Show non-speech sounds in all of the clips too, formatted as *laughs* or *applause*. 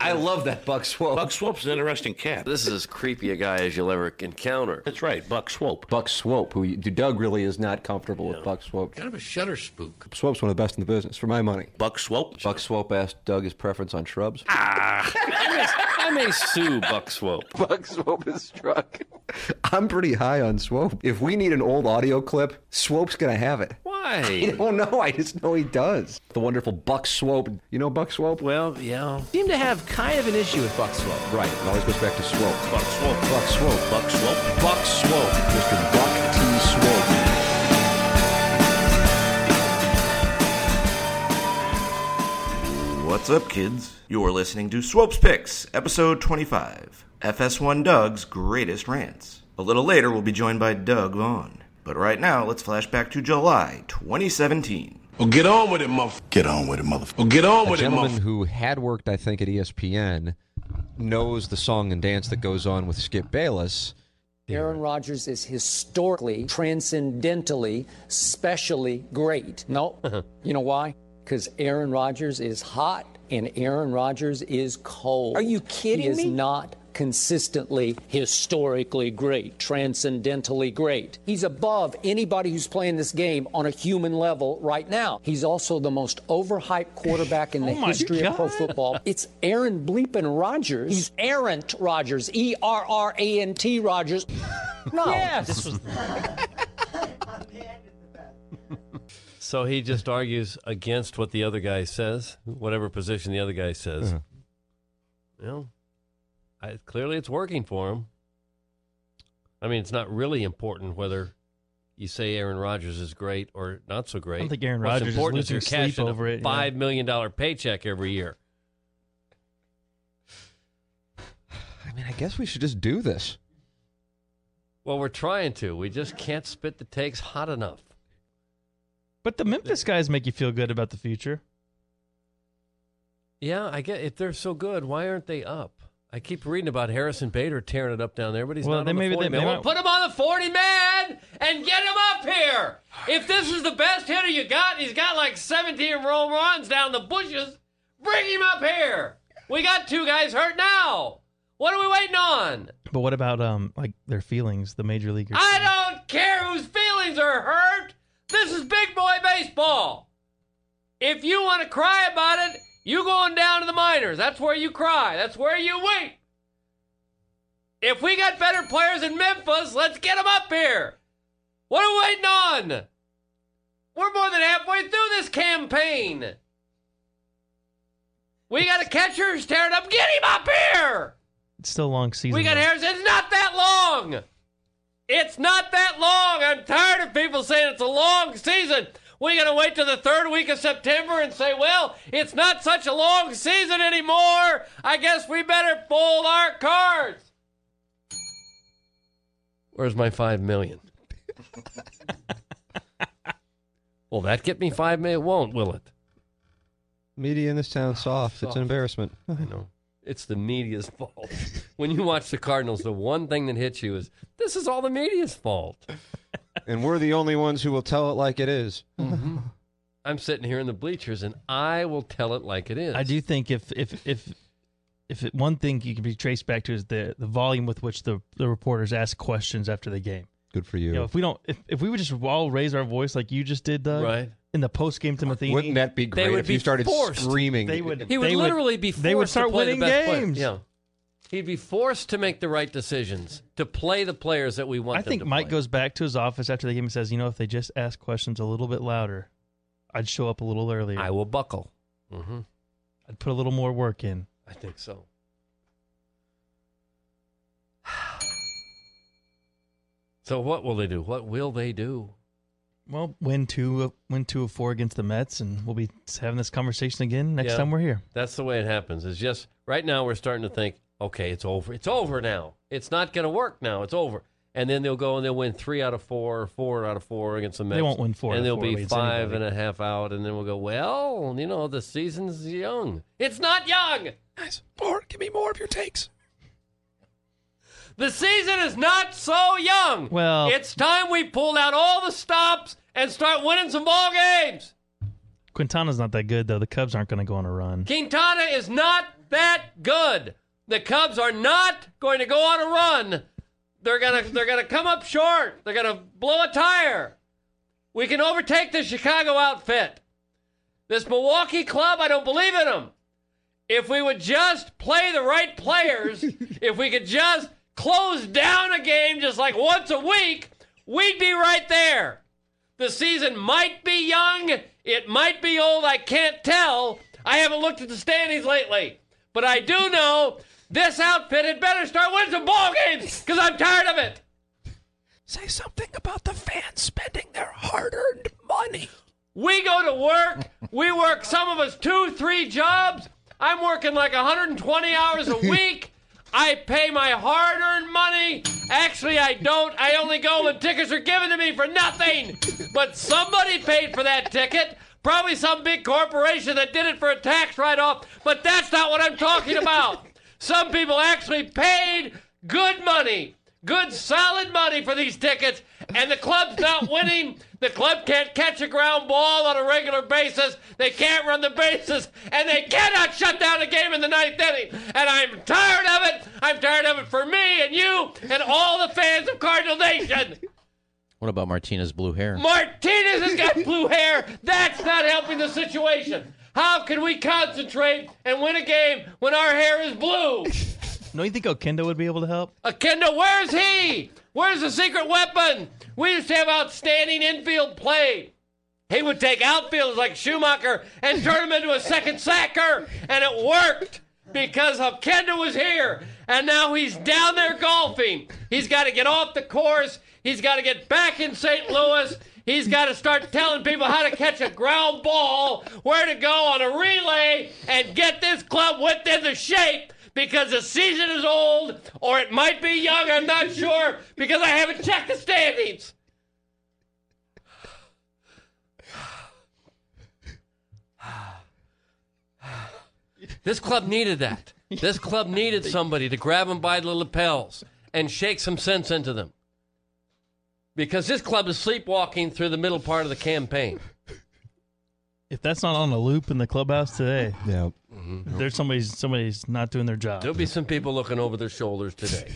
I love that Buck Swope. Buck Swope's an interesting cat. This is as creepy a guy as you'll ever encounter. That's right, Buck Swope. Buck Swope, who Doug really is not comfortable with Buck Swope. Kind of a shutter spook. Swope's one of the best in the business, for my money. Buck Swope? Buck Swope asked Doug his preference on shrubs. Ah. I may sue Buck Swope. *laughs* Buck Swope is struck. I'm pretty high on Swope. If we need an old audio clip, Swope's gonna have it. I *laughs* don't know. I just know he does. The wonderful Buck Swope. You know Buck Swope? Well, yeah. Seem to have kind of an issue with Buck Swope. Right. It always goes back to Swope. Buck Swope. Buck Swope. Buck Swope. Buck Swope. Mr. Buck T. Swope. What's up, kids? You're listening to Swope's Picks, episode 25, FS1 Doug's greatest rants. A little later, we'll be joined by Doug Vaughn. But right now, let's flash back to July 2017. Well, get on with it, motherfucker. Get on with it, motherfucker. Well, get on a with it, gentleman motherfucker. who had worked, I think, at ESPN knows the song and dance that goes on with Skip Bayless. Aaron Rodgers is historically, transcendentally, specially great. No, uh-huh. you know why? Because Aaron Rodgers is hot and Aaron Rodgers is cold. Are you kidding me? he is me? not consistently historically great, transcendentally great. He's above anybody who's playing this game on a human level right now. He's also the most overhyped quarterback in *sighs* oh the Oh my history of pro football. It's Aaron Bleepin Rodgers. He's Errant Rodgers, E R R A N T Rodgers. *laughs* No. Yes. *laughs* So he just argues against what the other guy says, whatever position the other guy says. Mm-hmm. Well, I, clearly it's working for him. I mean, it's not really important whether you say Aaron Rodgers is great or not so great. I don't think Aaron What's Rodgers is important losing you're sleep cashing over a it, yeah. five million dollar paycheck every year. I mean, I guess we should just do this. Well, we're trying to. We just can't spit the takes hot enough. But the Memphis guys make you feel good about the future. Yeah, I get if they're so good, why aren't they up? I keep reading about Harrison Bader tearing it up down there, but he's Well, not on the maybe 40 they- man. Well, put him on the 40 man and get him up here. If this is the best hitter you got, he's got like 17 home runs down the bushes, bring him up here. We got two guys hurt now. What are we waiting on? But what about um like their feelings, the major leaguers? I don't care whose feelings are hurt. This is big boy baseball. If you want to cry about it, you going down to the minors. That's where you cry. That's where you weep. If we got better players in Memphis, let's get them up here. What are we waiting on? We're more than halfway through this campaign. We got a catcher who's tearing up. Get him up here. It's still a long season. We got though. Harrison. It's not that long. It's not that long. I'm tired of people saying it's a long season. We got to wait till the third week of September and say, well, it's not such a long season anymore. I guess we better fold our cards. Where's my five million? *laughs* will that get me five million? It won't, will it? Media in this town soft. It's an embarrassment. I know. It's the media's fault. *laughs* when you watch the Cardinals, the one thing that hits you is this is all the media's fault. And we're the only ones who will tell it like it is. Mm-hmm. *laughs* I'm sitting here in the bleachers and I will tell it like it is. I do think if if if if it, one thing you can be traced back to is the the volume with which the the reporters ask questions after the game. Good for you. You know, if we don't, if, if we would just all raise our voice like you just did, Doug, Right. in the post game to Matheny, Wouldn't that be great? They great would if be you started forced. screaming? They would. He would they literally be forced They would start to play winning the best player. games. Yeah. He'd be forced to make the right decisions, to play the players that we want I think Mike play. goes back to his office after the game and says, "You know, if they just ask questions a little bit louder, I'd show up a little earlier. I will buckle. hmm I'd put a little more work in." I think so. *sighs* So what will they do? What will they do? Well, win two, win two of four against the Mets, and we'll be having this conversation again next Yeah. time we're here. That's the way it happens. It's just right now we're starting to think, okay, it's over. It's over now. It's not going to work now. It's over. And then they'll go and they'll win three out of four, or four out of four against the Mets. They won't win four and they'll four be against five anybody. and a half out, and then we'll go, well, you know, the season's young. It's not young. Nice. More. Give me more of your takes. The season is not so young. Well- it's time we pulled out all the stops and start winning some ball games. Quintana's not that good though. The Cubs aren't going to go on a run. Quintana is not that good. The Cubs are not going to go on a run. They're gonna they're gonna come up short. They're gonna blow a tire. We can overtake the Chicago outfit. This Milwaukee club, I don't believe in them. If we would just play the right players, *laughs* if we could just close down a game just like once a week, we'd be right there. The season might be young, it might be old, I can't tell. I haven't looked at the standings lately. But I do know this outfit had better start winning some ball games because I'm tired of it. Say something about the fans spending their hard-earned money. We go to work. We work some of us two, three jobs. I'm working like 120 hours a *laughs* week. I pay my hard earned money. Actually, I don't. I only go when tickets are given to me for nothing. But somebody paid for that ticket. Probably some big corporation that did it for a tax write off. But that's not what I'm talking about. Some people actually paid good money, good solid money for these tickets, and the club's not *laughs* winning. The club can't catch a ground ball on a regular basis. They can't run the bases, and they cannot shut down a game in the ninth inning. And I'm tired of it. I'm tired of it for me and you and all the fans of Cardinal Nation. What about Martinez's blue hair? Martinez has got blue hair. That's not helping the situation. How can we concentrate and win a game when our hair is blue? *laughs* Don't you think Oquendo would be able to help? Oquendo, where's he? Where's the secret weapon? We used to have outstanding infield play. He would take outfielders like Schumaker and turn them into a second sacker, and it worked because Oquendo was here. And now he's down there golfing. He's got to get off the course. He's got to get back in St. Louis. He's got to start telling people how to catch a ground ball, where to go on a relay, and get this club within the shape because the season is old or it might be young. I'm not sure because I haven't checked the standings. This club needed that. This club needed somebody to grab them by the lapels and shake some sense into them. Because this club is sleepwalking through the middle part of the campaign. *laughs* If that's not on a loop in the clubhouse today, Yeah. Mm-hmm. there's somebody's somebody's not doing their job. There'll be some people looking over their shoulders today.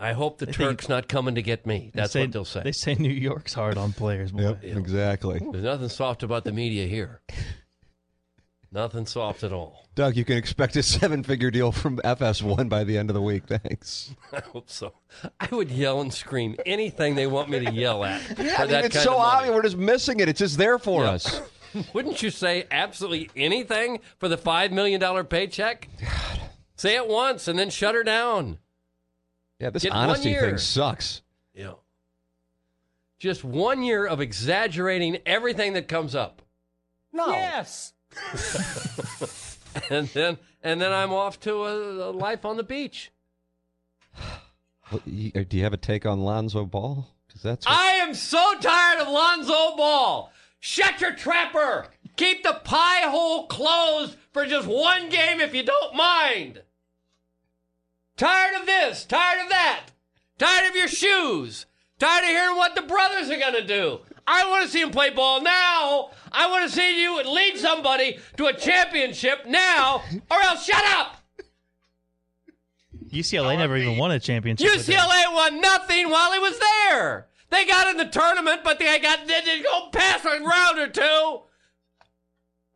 I hope the think- Turk's not coming to get me. They That's say- what they'll say. They say New York's hard on players. Boy. Yep. Exactly. There's nothing soft about the media here. Nothing soft at all. Doug, you can expect a seven-figure deal from FS1 by the end of the week. Thanks. *laughs* I hope so. I would yell and scream anything they want me to yell at. *laughs* for I mean, that it's kind so of obvious. We're just missing it. It's just there for Yeah. us. *laughs* Wouldn't you say absolutely anything for the $5 million paycheck? Say it once and then shut her down. Yeah, this Get honesty thing sucks. Yeah. Just one year of exaggerating everything that comes up. No. Yes. And then and then I'm off to a, a life on the beach. You- uh, do you have a take on Lonzo Ball? Because that's what- I am so tired of Lonzo Ball. Shut your trapper. Keep the pie hole closed for just one game if you don't mind. Tired of this. Tired of that. Tired of your shoes. Tired of hearing what the brothers are going to do. I want to see him play ball now. I want to see you lead somebody to a championship now, or else shut up. UCLA never even won a championship. UCLA won nothing while he was there. They got in the tournament, but they got they didn't go past a round or two.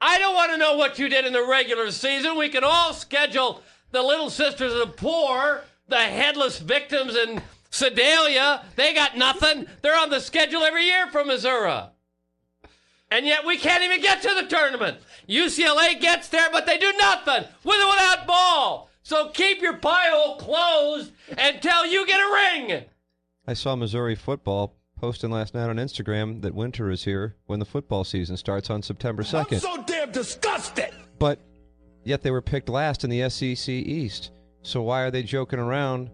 I don't want to know what you did in the regular season. We can all schedule the Little Sisters of the Poor, the headless victims in Sedalia. They got nothing. They're on the schedule every year from Missouri. And yet we can't even get to the tournament. UCLA gets there, but they do nothing with or without ball. So keep your pie hole closed until you get a ring. I saw Missouri football posting last night on Instagram that winter is here when the football season starts on September 2nd. I'm so damn disgusted. but yet they were picked last in the SEC East. So why are they joking around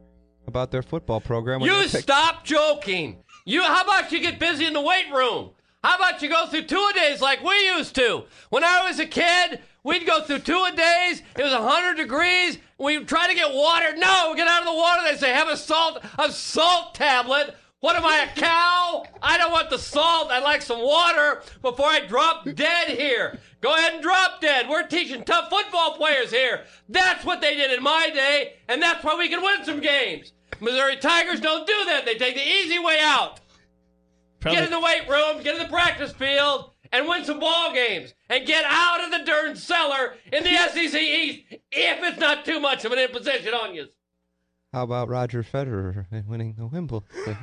about their football program? You stop joking. You how about you get busy in the weight room? How about you go through two a days like we used to? When I was a kid, we'd go through two a days. It was hundred degrees. We'd try to get water. No, get out of the water. They say have a salt a salt tablet. What am I, a cow? I don't want the salt. I'd like some water before I drop dead here. Go ahead and drop dead. We're teaching tough football players here. That's what they did in my day, and that's why we can win some games. Missouri Tigers don't do that. They take the easy way out. Probably, Get in the weight room, get in the practice field, and win some ball games. And get out of the darn cellar in the SEC East if it's not too much of an imposition on you. How about Roger Federer winning the Wimbledon?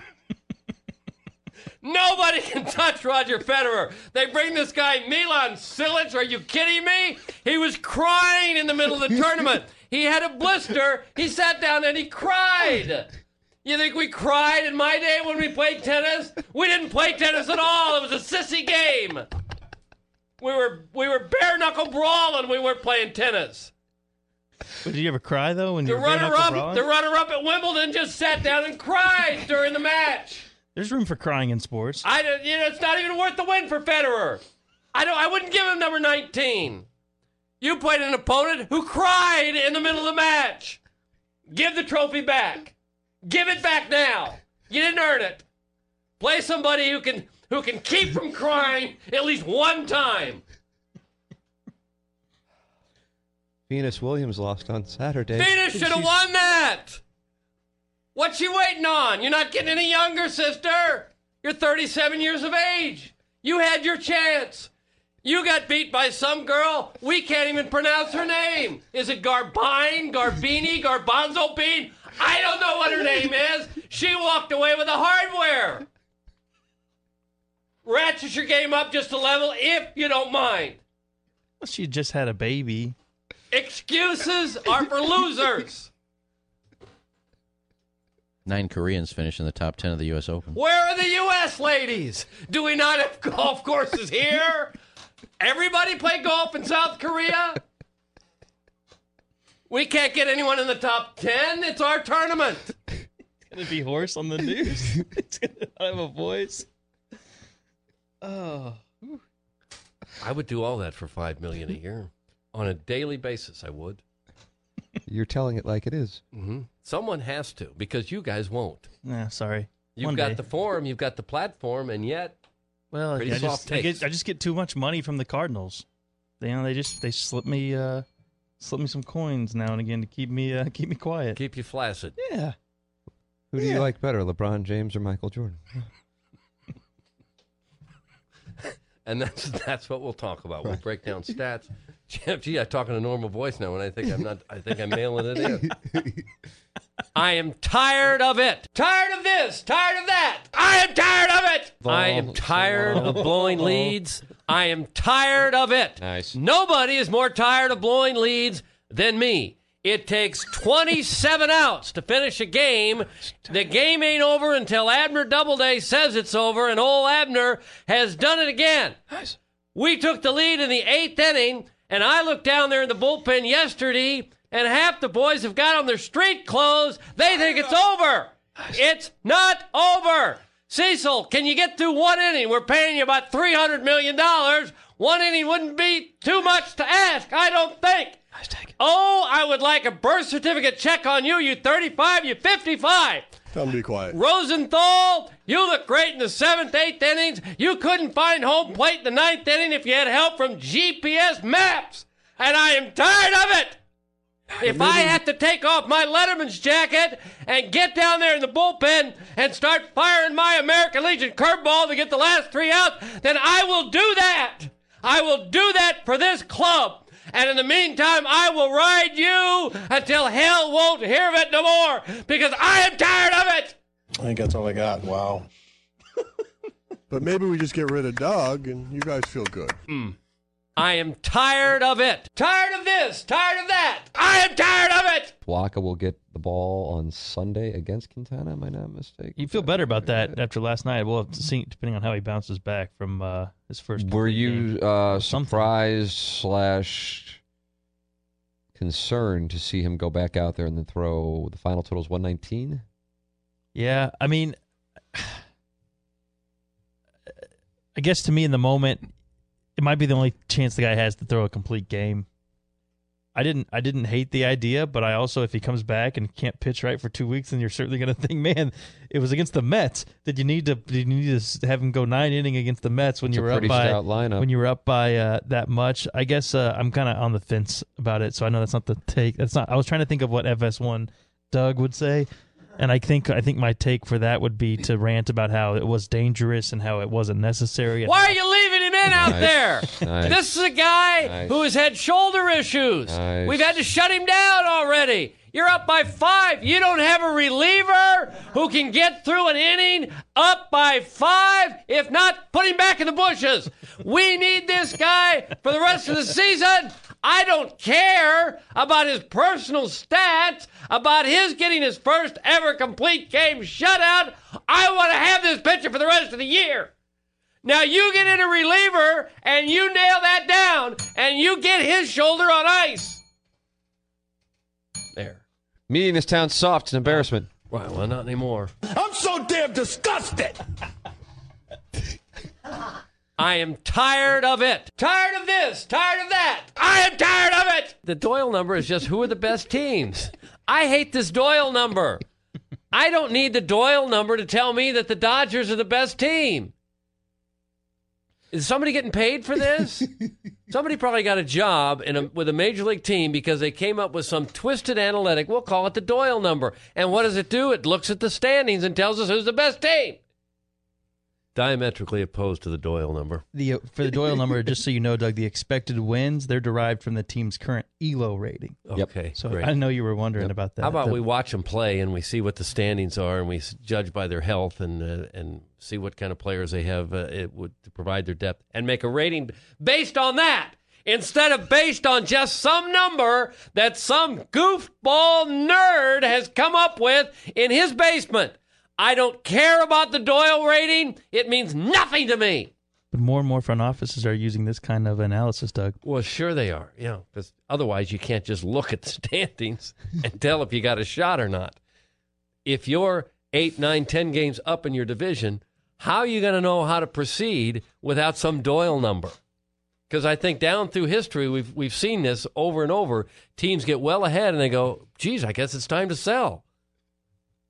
Nobody *laughs* can touch Roger Federer. They bring this guy Milan Cilic. Are you kidding me? He was crying in the middle of the tournament. He had a blister. He sat down and he cried. You think we cried in my day when we played tennis? We didn't play tennis at all. It was a sissy game. We were we were bare knuckle brawling. We weren't playing tennis. But did you ever cry though when The you were bare runner up, brawling? the runner up at Wimbledon just sat down and cried during the match. There's room for crying in sports. I don't, you know, it's not even worth the win for Federer. I don't. I wouldn't give him number 19. You played an opponent who cried in the middle of the match. Give the trophy back. Give it back now. You didn't earn it. Play somebody who can who can keep from crying at least one time. Venus Williams lost on Saturday. Venus should have won that. What's she waiting on? You're not getting any younger, sister. You're 37 years of age. You had your chance. You got beat by some girl. We can't even pronounce her name. Is it Garbine, Garbini, Garbanzo Bean? I don't know what her name is. She walked away with the hardware. Ratchet your game up just a level if you don't mind. She just had a baby. Excuses are for losers. Nine Koreans finished in the top 10 of the U.S. Open. Where are the U.S. ladies? Do we not have golf courses here? Everybody play golf in South Korea? We can't get anyone in the top 10. It's our tournament. Gonna be horse on the news. it's gonna have a voice. Oh, I would do all that for 5 million a year. On a daily basis, I would. You're telling it like it is. Mm-hmm. Someone has to, because you guys won't. Yeah, sorry. You've One got day. the forum, you've got the platform, and yet Well, Pretty I soft just, I, get, I just get too much money from the Cardinals. They, you know, they just they slip me uh slip me some coins now and again to keep me uh *laughs* keep me quiet. keep you flaccid. Yeah. Who do Yeah. you like better, LeBron James or Michael Jordan? *laughs* And that's that's what we'll talk about. We'll break down *laughs* stats. Gee, I talk in a normal voice now, and I think I'm not. I think I'm mailing it in. *laughs* I am tired of it. Tired of this. Tired of that. I am tired of it. I am tired of blowing leads. I am tired of it. Nice. Nobody is more tired of blowing leads than me. It takes 27 *laughs* outs to finish a game. The game ain't over until Abner Doubleday says it's over, and old Abner has done it again. Nice. We took the lead in the eighth inning, and I looked down there in the bullpen yesterday, and half the boys have got on their street clothes. They think it's over. It's not over. Cecil, can you get through one inning? We're paying you about $300 million. One inning wouldn't be too much to ask, I don't think. Oh, I would like a birth certificate check on you. You 35, you 55. Tell him to be quiet. Rosenthal, you look great in the seventh, eighth innings. You couldn't find home plate in the ninth inning if you had help from GPS maps. And I am tired of it. If I have to take off my Letterman's jacket and get down there in the bullpen and start firing my American Legion curveball to get the last three outs, then I will do that. I will do that for this club. And in the meantime, I will ride you until hell won't hear of it no more because I am tired of it. I think that's all I got. Wow. *laughs* but maybe we just get rid of Doug and you guys feel good. I am tired of it. Tired of this. Tired of that. I am tired of it. Wacha will get the ball on Sunday against Quintana. Am I not mistaken? You feel better about that after last night. We'll have to see, depending on how he bounces back from uh, his first. Were you game. uh, Something. surprised slash concerned to see him go back out there and then throw the final total is 119? Yeah, I mean, *sighs* I guess to me in the moment, it might be the only chance the guy has to throw a complete game. I didn't I didn't hate the idea, but I also if he comes back and can't pitch right for two weeks, then you're certainly going to think, man, it was against the Mets. that you need to you need to have him go nine inning against the Mets when It's you a were up by lineup. when you were up by uh, that much? I guess uh, I'm kind of on the fence about it, so I know that's not the take. That's not. I was trying to think of what FS1 Doug would say. And I think I think my take for that would be to rant about how it was dangerous and how it wasn't necessary. Why are you leaving out Nice. there? Nice. This is a guy Nice. who has had shoulder issues. We've had to shut him down already. You're up by five. You don't have a reliever who can get through an inning up by five. If not, put him back in the bushes. We need this guy for the rest of the season. I don't care about his personal stats, about his getting his first ever complete game shutout. I want to have this pitcher for the rest of the year. Now you get in a reliever and you nail that down and you get his shoulder on ice. There. Me in this town soft. It's an embarrassment. Right, well, not anymore. I'm so damn disgusted. I am tired of it. Tired of this. Tired of that. I am tired of it. The Doyle number is just who are the best teams. I hate this Doyle number. I don't need the Doyle number to tell me that the Dodgers are the best team. Is somebody getting paid for this? *laughs* somebody probably got a job in a, with a major league team because they came up with some twisted analytic. We'll call it the Doyle number. And what does it do? It looks at the standings and tells us who's the best team. Diametrically opposed to the Doyle number. the uh, for the Doyle number, just so you know, Doug, the expected wins they're derived from the team's current ELO rating. Okay, So great. I know you were wondering about that. How about The- we watch them play and we see what the standings are and we judge by their health and uh, and see what kind of players they have uh, it would to provide their depth and make a rating based on that instead of based on just some number that some goofball nerd has come up with in his basement. I don't care about the Doyle rating. It means nothing to me. But more and more front offices are using this kind of analysis, Doug. Well, sure they are. Yeah, because otherwise you can't just look at the *laughs* standings and tell if you got a shot or not. If you're eight, nine, ten games up in your division, how are you going to know how to proceed without some Doyle number? Because I think down through history we've we've seen this over and over. Teams get well ahead and they go, "Geez, I guess it's time to sell."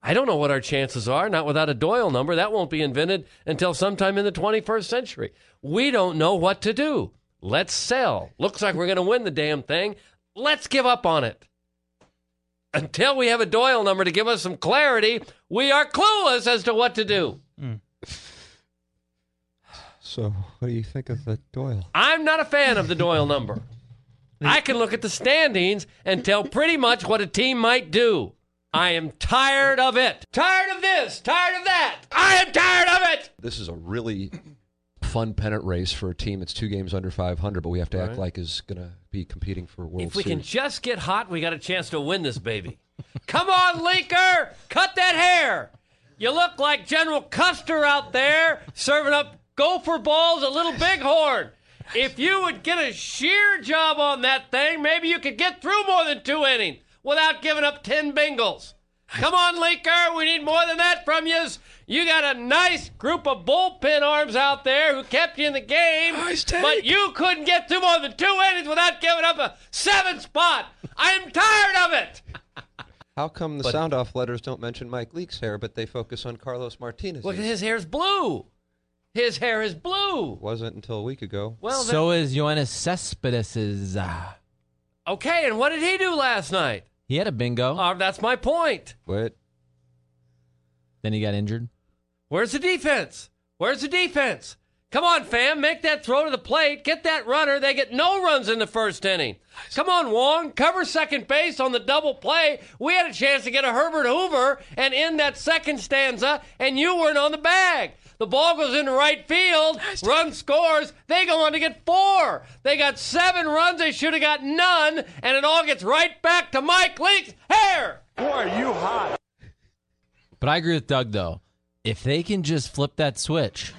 I don't know what our chances are, not without a Doyle number. That won't be invented until sometime in the 21st century. We don't know what to do. Let's sell. Looks like we're going to win the damn thing. Let's give up on it. Until we have a Doyle number to give us some clarity, we are clueless as to what to do. Hmm. So, what do you think of the Doyle? I'm not a fan of the Doyle number. *laughs* I can look at the standings and tell pretty much what a team might do. I am tired of it. Tired of this. Tired of that. I am tired of it. This is a really fun pennant race for a team that's two games under 500, but we have to act like is going to be competing for World If we Series. can just get hot, we got a chance to win this baby. Come on, Leaker! Cut that hair! You look like General Custer out there serving up gopher balls at Little Bighorn. If you would get a sheer job on that thing, maybe you could get through more than two innings without giving up 10 bingles. Come on, Leaker. We need more than that from you. You got a nice group of bullpen arms out there who kept you in the game, but you couldn't get through more than two innings without giving up a seven spot. I'm tired of it. How come the But- sound off letters don't mention Mike Leake's hair, but they focus on Carlos Martinez? Look, his hair's blue. His hair is blue. Wasn't until a week ago. Well, so is Yoenis Cespedes. Uh, Okay, and what did he do last night? He had a bingo. Uh, that's my point. What? then he got injured. Where's the defense? Where's the defense? Come on, fam, make that throw to the plate. Get that runner. They get no runs in the first inning. Come on, Wong. Cover second base on the double play. We had a chance to get a Herbert Hoover and end that second stanza, and you weren't on the bag. The ball goes into right field. Run scores. They go on to get four. They got seven runs. They should have got none, and it all gets right back to Mike Leake's hair. Boy, you hot. But I agree with Doug though. If they can just flip that switch,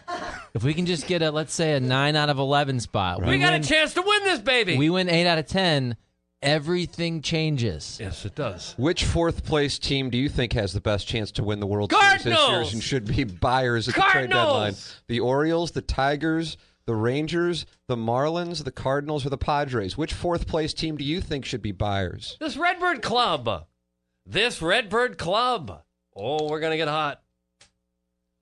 if we can just get a let's say a nine out of eleven spot, We got win, a chance to win this baby. we win eight out of ten. Everything changes. yes, it does. Which fourth place team do you think has the best chance to win the World Series this year Cardinals! and should be buyers at the trade deadline? Cardinals! The Orioles, the Tigers, the Rangers, the Marlins, the Cardinals, or the Padres? Which fourth place team do you think should be buyers? This Redbird Club. This Redbird Club. Oh, we're going to get hot.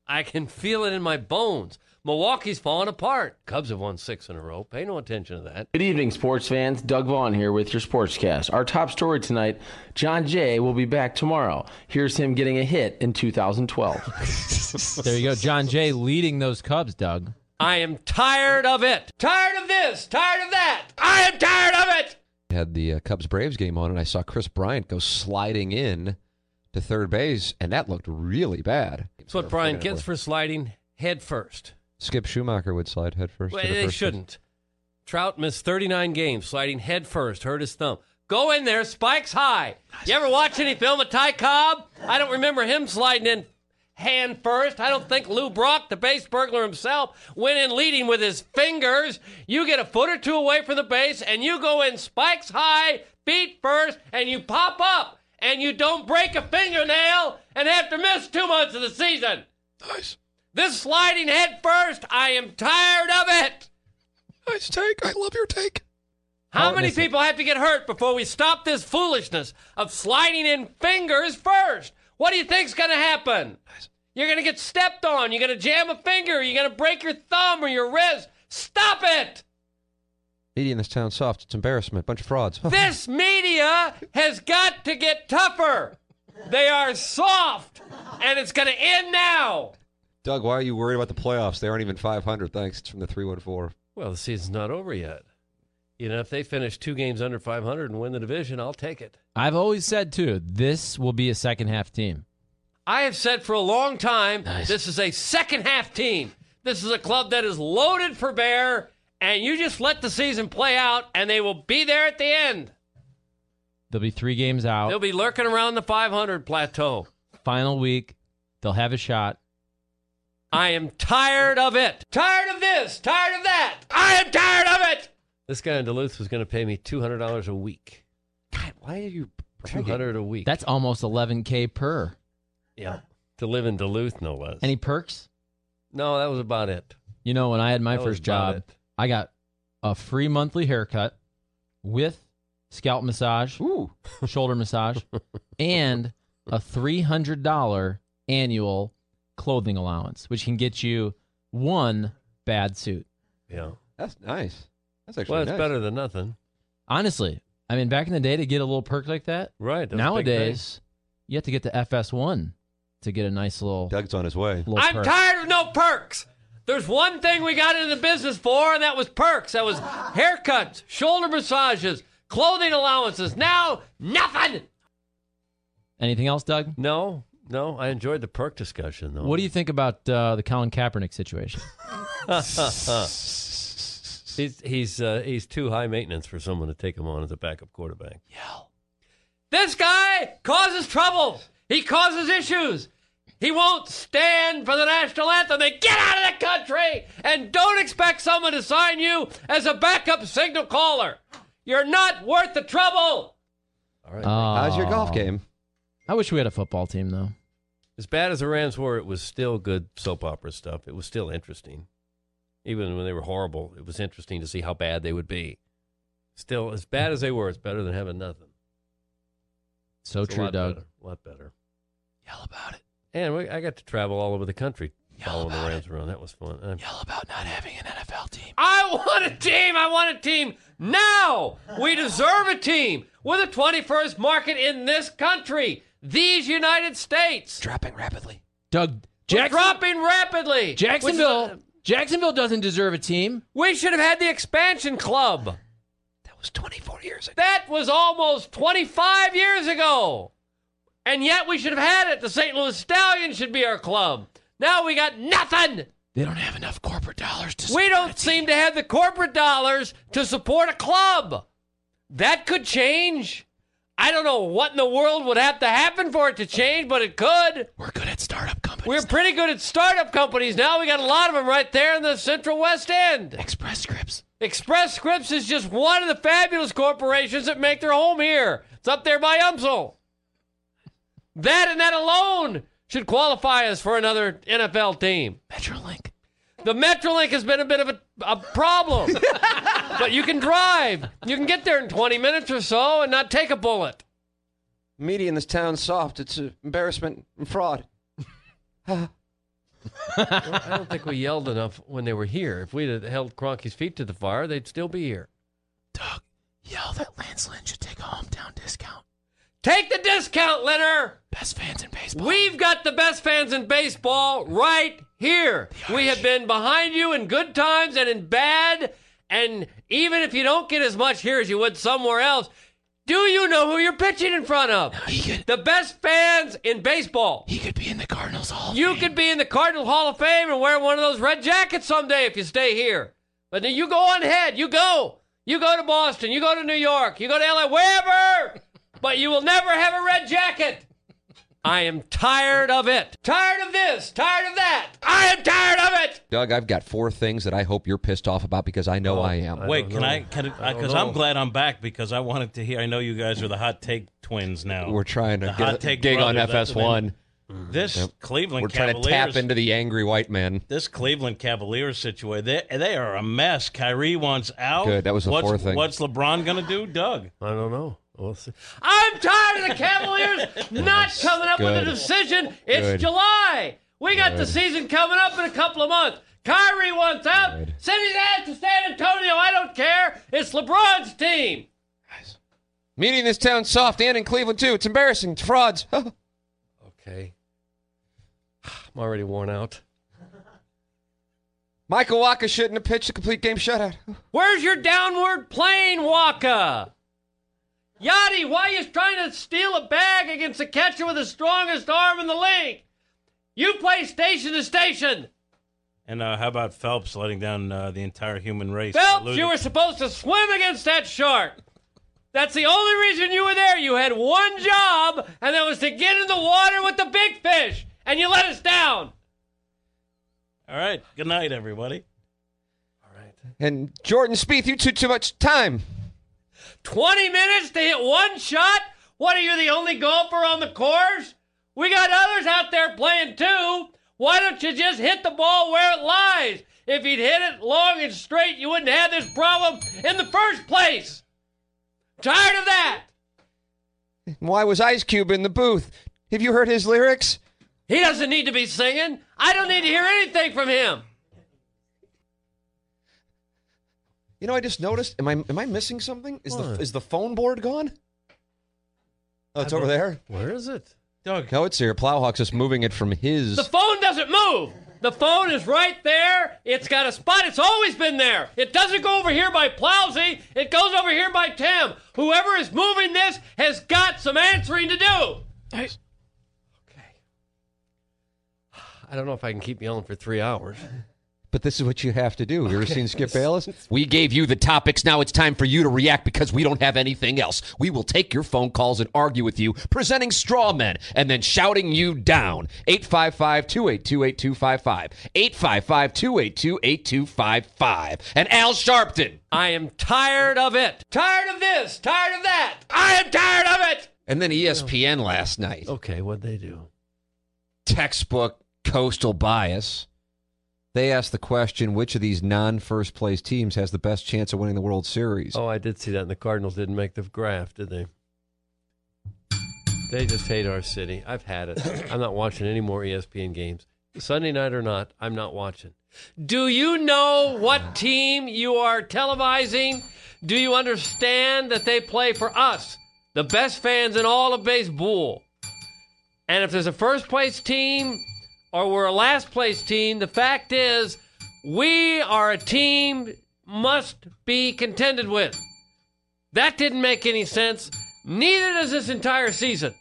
I can feel it in my bones. Milwaukee's falling apart. Cubs have won six in a row. Pay no attention to that. Good evening, sports fans. Doug Vaughn here with your Sportscast. Our top story tonight Jon Jay will be back tomorrow. Here's him getting a hit in 2012. *laughs* There you go. Jon Jay leading those Cubs, Doug. I am tired of it. Tired of this. Tired of that. I am tired of it. Had the uh, Cubs Braves game on, and I saw Kris Bryant go sliding in to third base, and that looked really bad. That's what Brian gets for sliding head first. Skip Schumaker would slide headfirst. first. Well, the they first shouldn't. Trout missed 39 games sliding headfirst, hurt his thumb. Go in there, spikes high. You ever watch any film of Ty Cobb? I don't remember him sliding in hand first. I don't think Lou Brock, the base burglar himself, went in leading with his fingers. You get a foot or two away from the base, and you go in spikes high, feet first, and you pop up, and you don't break a fingernail and have to miss two months of the season. Nice. This sliding head first, I am tired of it. Nice take. I love your take. How many people have to get hurt before we stop this foolishness of sliding in fingers first? What do you think's going to happen? You're going to get stepped on. You're going to jam a finger. You're going to break your thumb or your wrist. Stop it! Media in this town soft. It's embarrassment. Bunch of frauds. *laughs* This media has got to get tougher. They are soft, and it's going to end now. Doug, why are you worried about the playoffs? They aren't even 500. Thanks. It's from the 314. Well, the season's not over yet. You know, if they finish two games under 500 and win the division, I'll take it. I've always said too, this will be a second half team. I have said for a long time this is a second half team. This is a club that is loaded for bear, and you just let the season play out, and they will be there at the end. There'll be three games out. They'll be lurking around the 500 plateau. Final week, they'll have a shot. I am tired of it. Tired of this. Tired of that. I am tired of it. This guy in Duluth was going to pay me $200 a week. God, why are you 200 a week. That's almost 11k per. yeah. To live in Duluth, no less. Any perks? no, that was about it. You know, when I had my That first job, it. I got a free monthly haircut with scalp massage, Ooh. shoulder massage, *laughs* and a $300 annual clothing allowance, which can get you one bad suit. Yeah. That's nice. That's actually Well, it's nice. better than nothing. Honestly, I mean, back in the day, to get a little perk like that, Right. that's a big thing. nowadays, you have to get the FS1 to get a nice little, Doug's on his way. little I'm perk. tired of no perks. There's one thing we got into the business for, and that was perks. That was haircuts, shoulder massages, clothing allowances. Now, nothing. Anything else, Doug? No, no. I enjoyed the perk discussion, though. What do you think about uh, the Colin Kaepernick situation? *laughs* He's he's uh, he's too high maintenance for someone to take him on as a backup quarterback. Yell. This guy causes trouble. He causes issues. He won't stand for the national anthem. They get out of the country and don't expect someone to sign you as a backup signal caller. You're not worth the trouble. All right. How's your golf game? I wish we had a football team, though. As bad as the Rams were, it was still good soap opera stuff. It was still interesting. Even when they were horrible, it was interesting to see how bad they would be. Still, as bad as they were, it's better than having nothing. So It's true, Doug. better, a lot better. Yell about it. And we, I got to travel all over the country Yell following the Rams around. That was fun. I'm- Yell about not having an NFL team. I want a team. I want a team now. We deserve a team. We're the 21st market in this country, these United States. Dropping rapidly. Doug, We're Jackson, dropping rapidly. which is Jacksonville. Uh, Jacksonville doesn't deserve a team. we should have had the expansion club. That was 24 years ago. That was almost 25 years ago. And yet we should have had it. The St. Louis Stallions should be our club. Now we got nothing. They don't have enough corporate dollars to. We don't seem to have the corporate dollars to support a club. That could change. I don't know what in the world would have to happen for it to change, but it could. We're good at startup companies. We're pretty good at startup companies now. We got a lot of them right there in the Central West End. Express Scripts. Express Scripts is just one of the fabulous corporations that make their home here. It's up there by UMSL. That and that alone should qualify us for another NFL team. Metrolink. The Metrolink has been a bit of a, a problem. *laughs* but you can drive. You can get there in 20 minutes or so and not take a bullet. Media in this town's soft. It's an embarrassment and fraud. I don't think we yelled enough when they were here. If we'd have held Kroenke's feet to the fire, they'd still be here. Doug, yell that Lance Lynn should take a hometown discount. Take the discount, Leonard. Best fans in baseball. We've got the best fans in baseball right here. We have been behind you in good times and in bad. And even if you don't get as much here as you would somewhere else, do you know who you're pitching in front of? the best fans in baseball. He could be in the Cardinals Hall. of You Fame. could be in the Cardinal Hall of Fame and wear one of those red jackets someday if you stay here. But then you go on ahead. You go. You go to Boston. You go to New York. You go to LA, wherever. But you will never have a red jacket. I am tired of it. Tired of this. Tired of that. I am tired of it. Doug, I've got four things that I hope you're pissed off about because I know oh, I am. Wait, can I? I? Because I'm glad I'm back because I wanted to hear. I know you guys are the hot take twins now. We're trying to The get hot a take gig on brothers, that's what FS1. they- This Yep. Cleveland We're trying to Cavaliers. tap into the angry white men. this Cleveland Cavaliers situation, they, they are a mess. Kyrie wants out. Good, that was the what's, fourth thing. What's LeBron going to do, Doug? I don't know. We'll see. I'm tired of the Cavaliers *laughs* not coming up with a decision. It's Good. July. We got the season coming up in a couple of months. Kyrie wants out. Good. Send his ass to San Antonio. I don't care. It's LeBron's team. Media in this town soft and in Cleveland too. It's embarrassing. It's frauds. *laughs* Okay. *sighs* I'm already worn out. Michael Wacha shouldn't have pitched a complete game shutout. Where's your downward plane, Wacha? Yachty, why are you trying to steal a bag against the catcher with the strongest arm in the league? You play station to station. And uh, how about Phelps letting down uh, the entire human race? Phelps, Losing- you were supposed to swim against that shark. That's the only reason you were there. You had one job, and that was to get in the water with the big fish, and you let us down. All right. Good night, everybody. All right. And Jordan Spieth, you took too much time. 20 minutes to hit one shot? What are you, the only golfer on the course? We got others out there playing too. Why don't you just hit the ball where it lies? If you'd hit it long and straight, you wouldn't have this problem in the first place. Tired of that. Why was Ice Cube in the booth? Have you heard his lyrics? He doesn't need to be singing. I don't need to hear anything from him. You know, I just noticed. Am I am I missing something? Is the What? is the phone board gone? Oh, it's I over don't- there. Where is it? Doug. No, it's here. Plowhawk's just moving it from his. The phone doesn't move. The phone is right there. It's got a spot. It's always been there. It doesn't go over here by Plowsy. It goes over here by Tim. Whoever is moving this has got some answering to do. Okay. *sighs* I don't know if I can keep yelling for three hours. But this is what you have to do. You ever seen Skip *laughs* Bayless? We gave you the topics. Now it's time for you to react because we don't have anything else. We will take your phone calls and argue with you, presenting straw men and then shouting you down. 855 282 8255. 855 282 8255. And Al Sharpton. I am tired of it. Tired of this. Tired of that. I am tired of it. And then ESPN last night. Okay, what'd they do? Textbook coastal bias. They asked the question which of these non first place teams has the best chance of winning the World Series? Oh, I did see that, and the Cardinals didn't make the graph, did they? They just hate our city. I've had it. *coughs* I'm not watching any more ESPN games. Sunday night or not, I'm not watching. Do you know what team you are televising? Do you understand that they play for us, the best fans in all of baseball? And if there's a first place team or we're a last place team, the fact is we are a team must be contended with. That didn't make any sense. Neither does this entire season.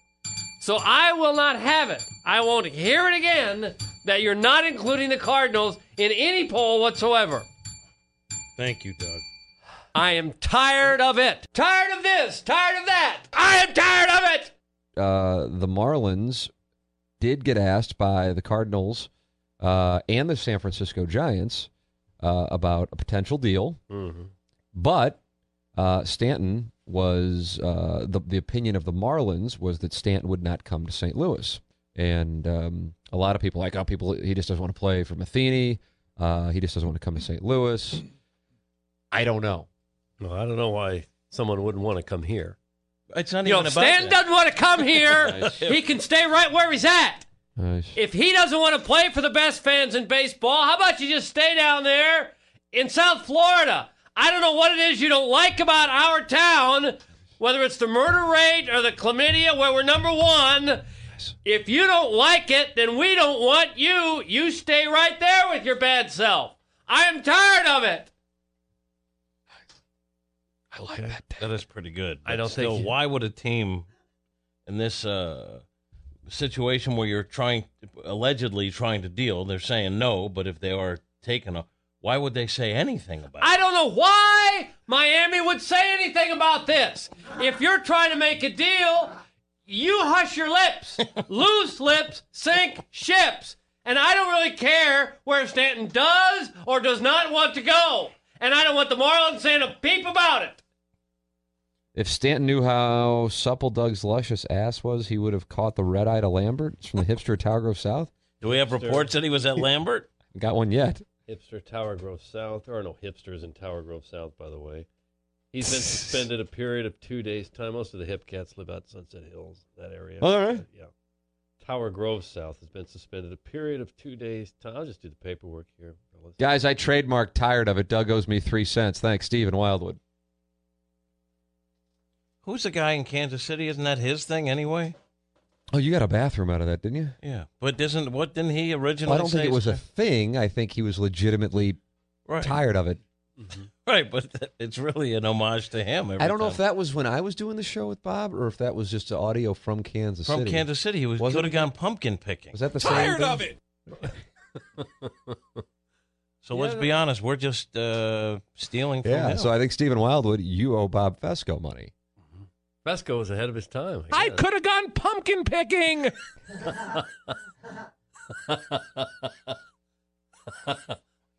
So I will not have it. I won't hear it again that you're not including the Cardinals in any poll whatsoever. Thank you, Doug. I am tired of it. Tired of this. Tired of that. I am tired of it. uh, the Marlins did get asked by the Cardinals uh, and the San Francisco Giants uh, about a potential deal, but uh, Stanton was uh, the the opinion of the Marlins was that Stanton would not come to St. Louis, and um, a lot of people like oh people he just doesn't want to play for Matheny. Uh, he just doesn't want to come to St. Louis. I don't know. No, I don't know why someone wouldn't want to come here. It's not You know, even if about Stan that. doesn't want to come here. *laughs* he can stay right where he's at. Nice. If he doesn't want to play for the best fans in baseball, how about you just stay down there in South Florida? I don't know what it is you don't like about our town, whether it's the murder rate or the chlamydia, where we're number one. If you don't like it, then we don't want you. You stay right there with your bad self. I am tired of it. I like that. That is pretty good. I don't still, think- Why would a team in this uh, situation where you're trying, allegedly trying to deal, they're saying no, but if they are taking a, why would they say anything about it? I don't know why Miami would say anything about this. If you're trying to make a deal, you hush your lips. *laughs* Loose lips sink ships. And I don't really care where Stanton does or does not want to go. And I don't want the Marlins saying a peep about it. If Stanton knew how supple Doug's luscious ass was, he would have caught the red eye to Lambert It's from the hipster Tower Grove South. Do we have reports that he was at Lambert? *laughs* Got one yet. Hipster Tower Grove South. There are no hipsters in Tower Grove South, by the way. He's been *laughs* suspended a period of two days' time. Most of the hip cats live out Sunset Hills, that area. Oh, all right. Yeah. Tower Grove South has been suspended a period of two days' time. I'll just do the paperwork here. Guys, I trademarked tired of it. Doug owes me three cents. Thanks, Stephen Wildwood. Who's the guy in Kansas City? Isn't that his thing anyway? Oh, you got a bathroom out of that, didn't you? Yeah, but doesn't what didn't he originally? Well, I don't think it was a thing. I think he was legitimately Right. tired of it. *laughs* right, but it's really an homage to him. every I don't know time. if that was when I was doing the show with Bob or if that was just audio from Kansas from City. Kansas City. He was Was could it? have gone pumpkin picking. Was that the same thing? of it? *laughs* So let's be honest, we're just uh, stealing from Yeah, him. so I think Stephen Wildwood, you owe Bob Fescoe money. Fescoe was ahead of his time. I guess. could have gone pumpkin picking. *laughs*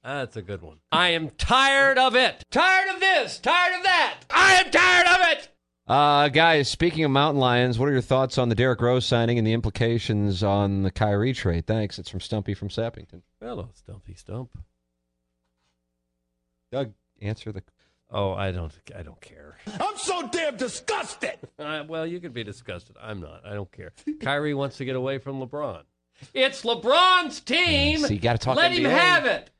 That's a good one. I am tired of it. Tired of this. Tired of that. I am tired of it. Uh, guys, speaking of mountain lions, what are your thoughts on the Derrick Rose signing and the implications on the Kyrie trade? Thanks. It's from Stumpy from Sappington. Hello, Stumpy Stump. Doug, answer the. Oh, I don't. I don't care. I'm so damn disgusted. *laughs* Uh, well, you can be disgusted. I'm not. I don't care. Kyrie wants to get away from LeBron. It's LeBron's team. Yeah, so you gotta talk Let him have it.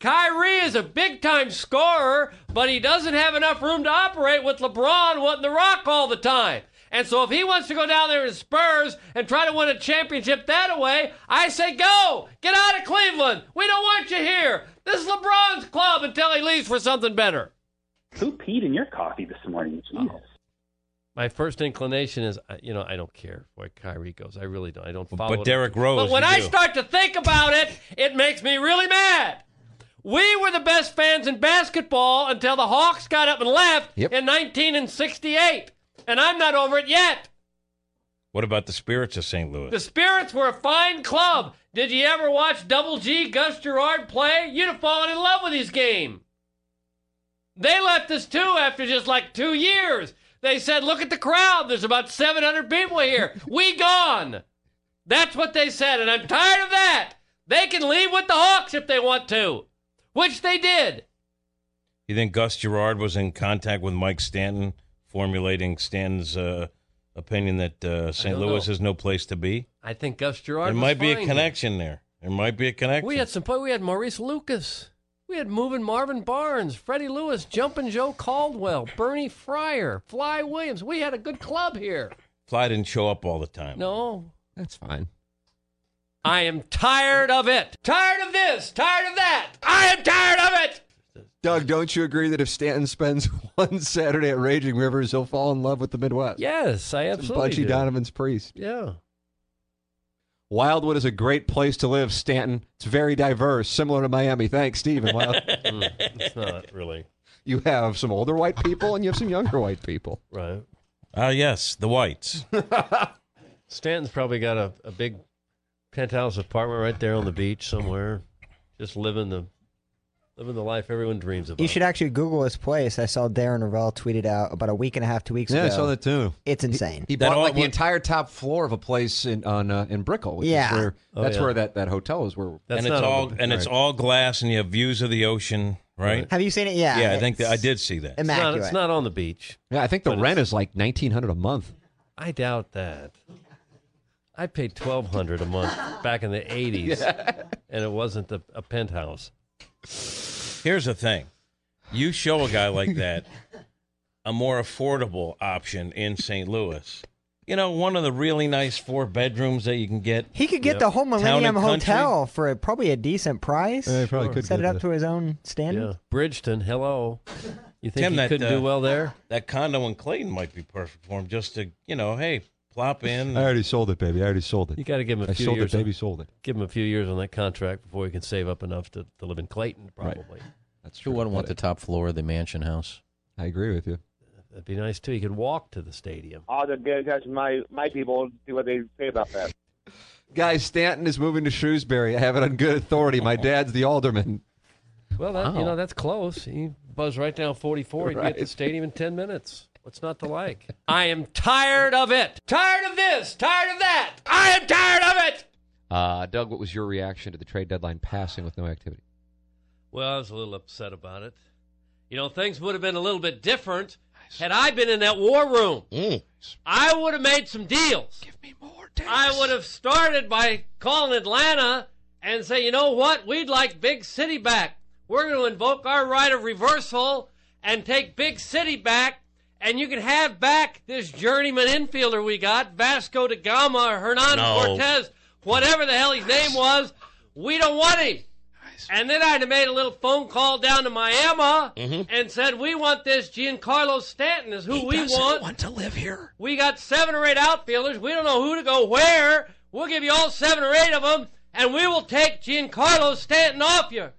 Kyrie is a big time scorer, but he doesn't have enough room to operate with LeBron wanting the rock all the time. And so if he wants to go down there in Spurs and try to win a championship that way, I say go. Get out of Cleveland. We don't want you here. This is LeBron's club until he leaves for something better. Who peed in your coffee this morning? Jesus. My first inclination is, uh, you know, I don't care where Kyrie goes. I really don't. I don't follow. But it. Derrick Rose, But when you I do. start to think about it, it makes me really mad. We were the best fans in basketball until the Hawks got up and left Yep. in 1968, and I'm not over it yet. What about the Spirits of St. Louis? The Spirits were a fine club. Did you ever watch Double G Gus Gerard play? You'd have fallen in love with his game. They left us too after just like two years. They said, look at the crowd. There's about 700 people here. We gone. That's what they said, and I'm tired of that. They can leave with the Hawks if they want to, which they did. You think Gus Gerard was in contact with Mike Stanton, formulating Stanton's uh, opinion that uh, St. Louis know. is no place to be? I think Gus Gerard. There might be a connection there. There might be a connection. We had some. We had Maurice Lucas. We had moving Marvin Barnes, Freddie Lewis, jumping Joe Caldwell, Bernie Fryer, Fly Williams. We had a good club here. Fly didn't show up all the time. No, That's fine. I am tired of it. Tired of this. Tired of that. I am tired of it. Doug, don't you agree that if Stanton spends *laughs* one Saturday at Raging Rivers, he'll fall in love with the Midwest? Yes, I absolutely Bunchy do. Donovan's priest. Yeah. Wildwood is a great place to live, Stanton. It's very diverse, similar to Miami. Thanks, Stephen. Wild- *laughs* Mm, it's not really. you have some older white people and you have some younger white people. Right. Ah, yes, the whites. *laughs* Stanton's probably got a, a big penthouse apartment right there on the beach somewhere, just living the Living the life everyone dreams about. You should actually Google his place. I saw Darren Rovell tweeted out about a week and a half, two weeks ago. Yeah, I saw that too. It's insane. He bought like the entire top floor of a place in on uh, in Brickell. Which Yeah. is where, Oh, that's yeah. where that, that hotel is. Where and it's all and it's all glass, and you have views of the ocean, right? Have you seen it? Yeah, Yeah, I think that I did see that. It's not, it's not on the beach. Yeah, I think the rent is like nineteen hundred a month. I doubt that. I paid twelve hundred a month back in the eighties, *laughs* and it wasn't a, a penthouse. Here's the thing: you show a guy like that a more affordable option in St. Louis. You know, one of the really nice four bedrooms that you can get. He could get the whole Town and Millennium country. Hotel for a, probably a decent price. Yeah, he probably could set get it up that. to his own standard. Yeah, Bridgeton. Hello. You think Tim, he that, couldn't uh, do well there? That condo in Clayton might be perfect for him, just to you know, hey, plop in. I already sold it, baby. I already sold it. You got to give him a I few sold years. it, baby. Sold it. Give him a few years on that contract before he can save up enough to, to live in Clayton. Probably. That's true. Who wouldn't want the top floor of the mansion house? I agree with you. That'd be nice too. He could walk to the stadium. I'll just get in touch with my, my people see what they say about that. Guys, Stanton is moving to Shrewsbury. I have it on good authority. My dad's the alderman. Well, that, you know that's close. He buzz right down 44. He'd be at the stadium in 10 minutes. What's not to like? I am tired of it. Tired of this. Tired of that. I am tired of it. Uh, Doug, what was your reaction to the trade deadline passing with no activity? Well, I was a little upset about it. You know, things would have been a little bit different had I been in that war room. I would have made some deals. Give me more days. I would have started by calling Atlanta and say, you know what? We'd like Big City back. We're going to invoke our right of reversal and take Big City back. And you can have back this journeyman infielder we got, Vasco da Gama or Hernan No. Cortez, whatever the hell his name was. We don't want him. And then I'd have made a little phone call down to Miami mm-hmm. and said, "We want this Giancarlo Stanton is who we doesn't want. want to live here. We got seven or eight outfielders. We don't know who to go where. We'll give you all seven or eight of them, and we will take Giancarlo Stanton off you."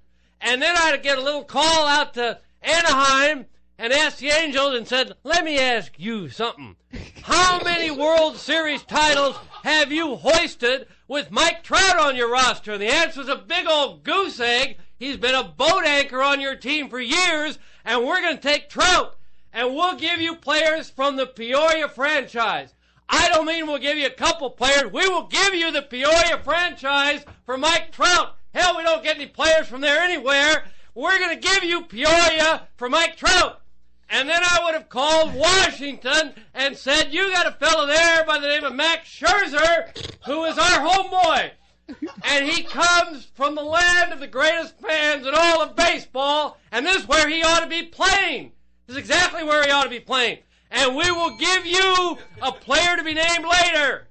And then I'd get a little call out to Anaheim and asked the Angels and said, "Let me ask you something. How many World Series titles have you hoisted with Mike Trout on your roster?" And the answer is a big old goose egg. He's been a boat anchor on your team for years, and we're going to take Trout, and we'll give you players from the Peoria franchise. I don't mean we'll give you a couple players. We will give you the Peoria franchise for Mike Trout. Hell, we don't get any players from there anywhere. We're going to give you Peoria for Mike Trout. And then I would have called Washington and said, You got a fellow there by the name of Max Scherzer, who is our homeboy. And he comes from the land of the greatest fans in all of baseball, and this is where he ought to be playing. This is exactly where he ought to be playing. And we will give you a player to be named later.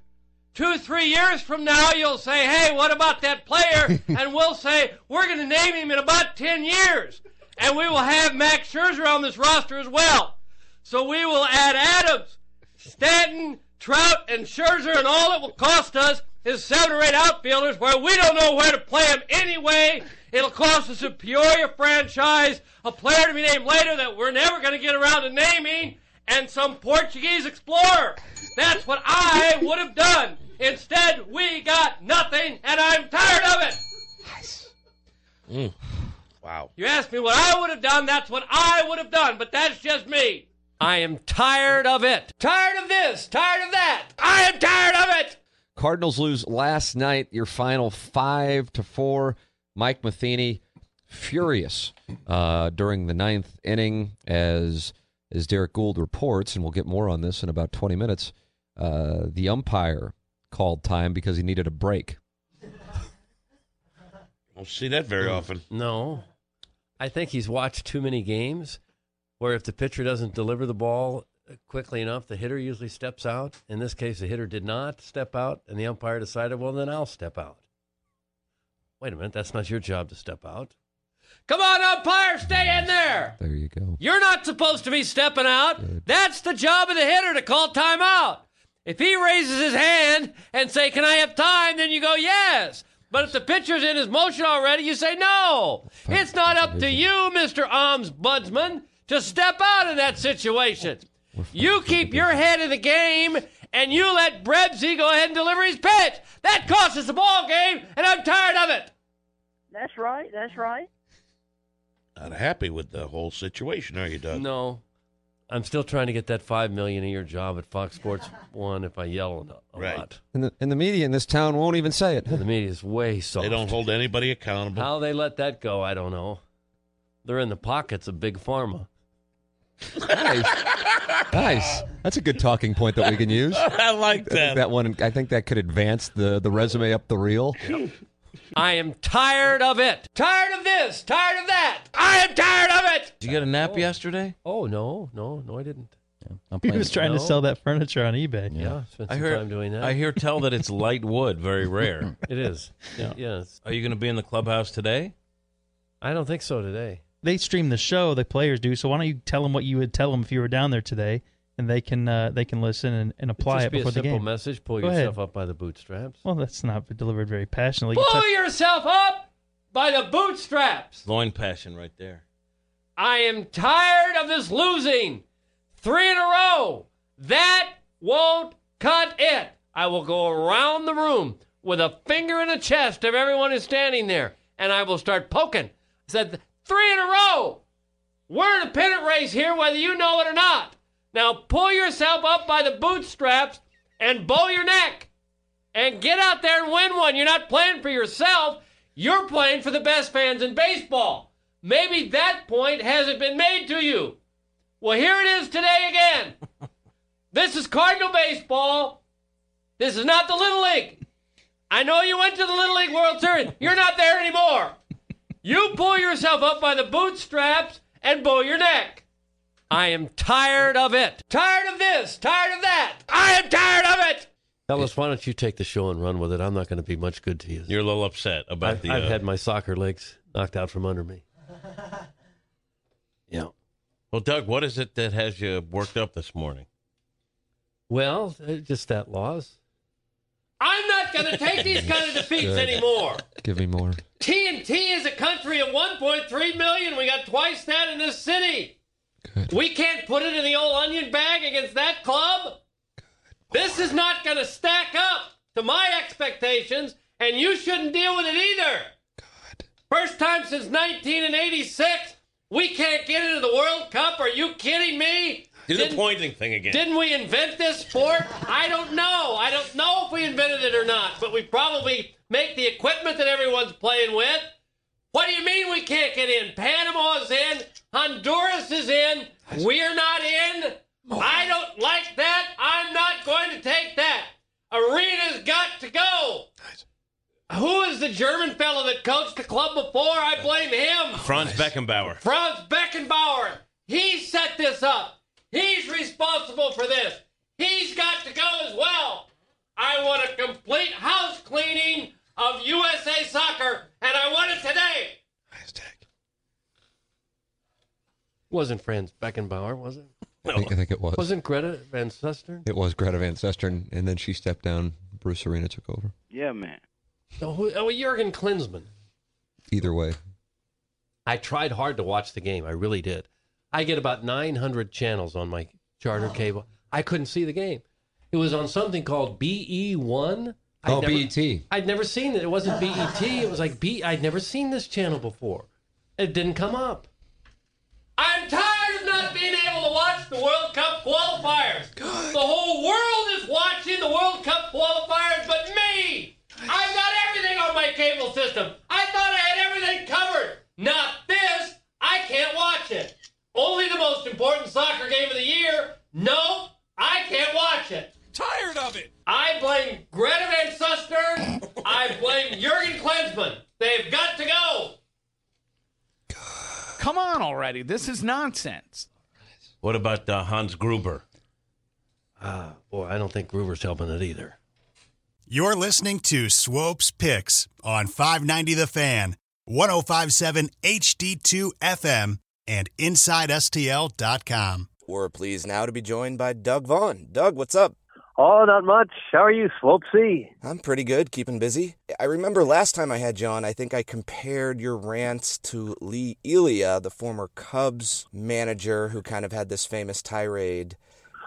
Two, three years from now, you'll say, Hey, what about that player? *laughs* and we'll say, We're going to name him in about 10 years. And we will have Max Scherzer on this roster as well. So we will add Adams, Stanton, Trout, and Scherzer, and all it will cost us is seven or eight outfielders where we don't know where to play them anyway. It'll cost us a Peoria franchise, a player to be named later that we're never going to get around to naming, and some Portuguese explorer. That's what I would have done. Instead, we got nothing, and I'm tired of it. Mm. Wow. You asked me what I would have done, that's what I would have done, but that's just me. I am tired of it. Tired of this, tired of that. I am tired of it. Cardinals lose last night. Your final five to four. Mike Matheny furious uh, during the ninth inning, as as Derrick Goold reports, and we'll get more on this in about twenty minutes. Uh, the umpire called time because he needed a break. Don't see that very often. No. I think he's watched too many games where if the pitcher doesn't deliver the ball quickly enough, the hitter usually steps out. In this case, the hitter did not step out, and the umpire decided, well, then I'll step out. Wait a minute, that's not your job to step out. Come on, umpire, stay in there. There you go. You're not supposed to be stepping out. That's the job of the hitter to call timeout. If he raises his hand and say, "Can I have time?" then you go, "Yes." But if the pitcher's in his motion already, you say, "No." It's not up to you, Mr. Ombudsman, to step out of that situation. You keep your head in the game and you let Brebsy go ahead and deliver his pitch. That costs us the ball game, and I'm tired of it. That's right. That's right. Not happy with the whole situation, are you, Doug? No, I'm still trying to get that five million a year job at Fox Sports *laughs* One. If I yell a, a Right. lot, And the, and the media in this town won't even say it. the media is way soft. They don't hold anybody accountable. How they let that go, I don't know. They're in the pockets of big pharma. nice. nice. That's a good talking point that we can use. *laughs* I like I think that one. I think that could advance the, the resume up the reel. I am tired of it. Tired of this. Tired of that. I am tired of it. Did you get a nap oh. yesterday? Oh no, no, no, I didn't. He was trying to sell that furniture on eBay. Yeah, spent I some hear. time doing that. I hear tell that it's light wood, very rare. *laughs* it is. Yeah. Yes. Are you going to be in the clubhouse today? I don't think so today. They stream the show, the players do. So why don't you tell them what you would tell them if you were down there today, and they can uh, they can listen and, and apply Just it be a the simple game. message. Pull Go yourself ahead. up by the bootstraps. Well, that's not delivered very passionately. Pull tell- yourself up by the bootstraps. Loin passion right there. I am tired of this losing. Three in a row. That won't cut it. I will go around the room with a finger in the chest of everyone who's standing there, and I will start poking. I said, three in a row. We're in a pennant race here, whether you know it or not. Now pull yourself up by the bootstraps and bow your neck and get out there and win one. You're not playing for yourself. You're playing for the best fans in baseball. Maybe that point hasn't been made to you. Well, here it is today again. *laughs* this is Cardinal baseball. This is not the Little League. I know you went to the Little League World Series. You're not there anymore. You pull yourself up by the bootstraps and bow your neck. I am tired of it. Tired of this. Tired of that. I am tired of it. Ellis, why don't you take the show and run with it? I'm not going to be much good to you. You're a little upset about I've, the. I've uh, had my soccer legs knocked out from under me. *laughs* Yeah. Well, Doug, what is it that has you worked up this morning? Well, uh, just that loss. I'm not going to take these kind of defeats Good. anymore. Give me more. TNT is a country of 1.3 million. We got twice that in this city. We can't put it in the old onion bag against that club. This is not going to stack up to my expectations, and you shouldn't deal with it either. First time since 1986, we can't get into the World Cup. Are you kidding me? Do the Didn't- pointing thing again. didn't we invent this sport? I don't know. I don't know if we invented it or not, but we probably make the equipment that everyone's playing with. What do you mean we can't get in? Panama's in, Honduras is in, we're not in. I don't like that. I'm not going to take that. Arena's got to go. Who is the German fellow that coached the club before? I blame him. Franz Beckenbauer. Franz Beckenbauer. He set this up. He's responsible for this. He's got to go as well. I want a complete house cleaning of USA soccer, and I want it today. Wasn't Franz Beckenbauer, was it? I think, I think it was. Wasn't Greta Van Susteren? It was Greta Van Susteren, and then she stepped down. Bruce Arena took over. Yeah, man. Oh, who- oh, Jurgen Klinsmann. Either way, I tried hard to watch the game. I really did. I get about 900 channels on my charter oh. cable. I couldn't see the game. It was on something called BE1. I'd Oh, never- BET. I'd never seen it. It wasn't BET. It was like B. I'd never seen this channel before. It didn't come up. I'm tired of not being able to watch the World Cup qualifiers. God. The whole world is watching the World Cup qualifiers, but me. I've got everything on my cable system. I thought I had everything covered. Not this. I can't watch it. Only the most important soccer game of the year. No, I can't watch it. Tired of it. I blame Greta Van Susteren. I blame Jurgen Klinsmann. They've got to go. Come on already. This is nonsense. What about uh, Hans Gruber? Ah, boy, I don't think Gruber's helping it either. You're listening to Swopes Picks on 590 The Fan, 1057 HD2 FM, and InsideSTL.com. We're pleased now to be joined by Doug Vaughn. Doug, what's up? Oh, not much. How are you, Swopesy? I'm pretty good, keeping busy. I remember last time I had John, I think I compared your rants to Lee Elia, the former Cubs manager who kind of had this famous tirade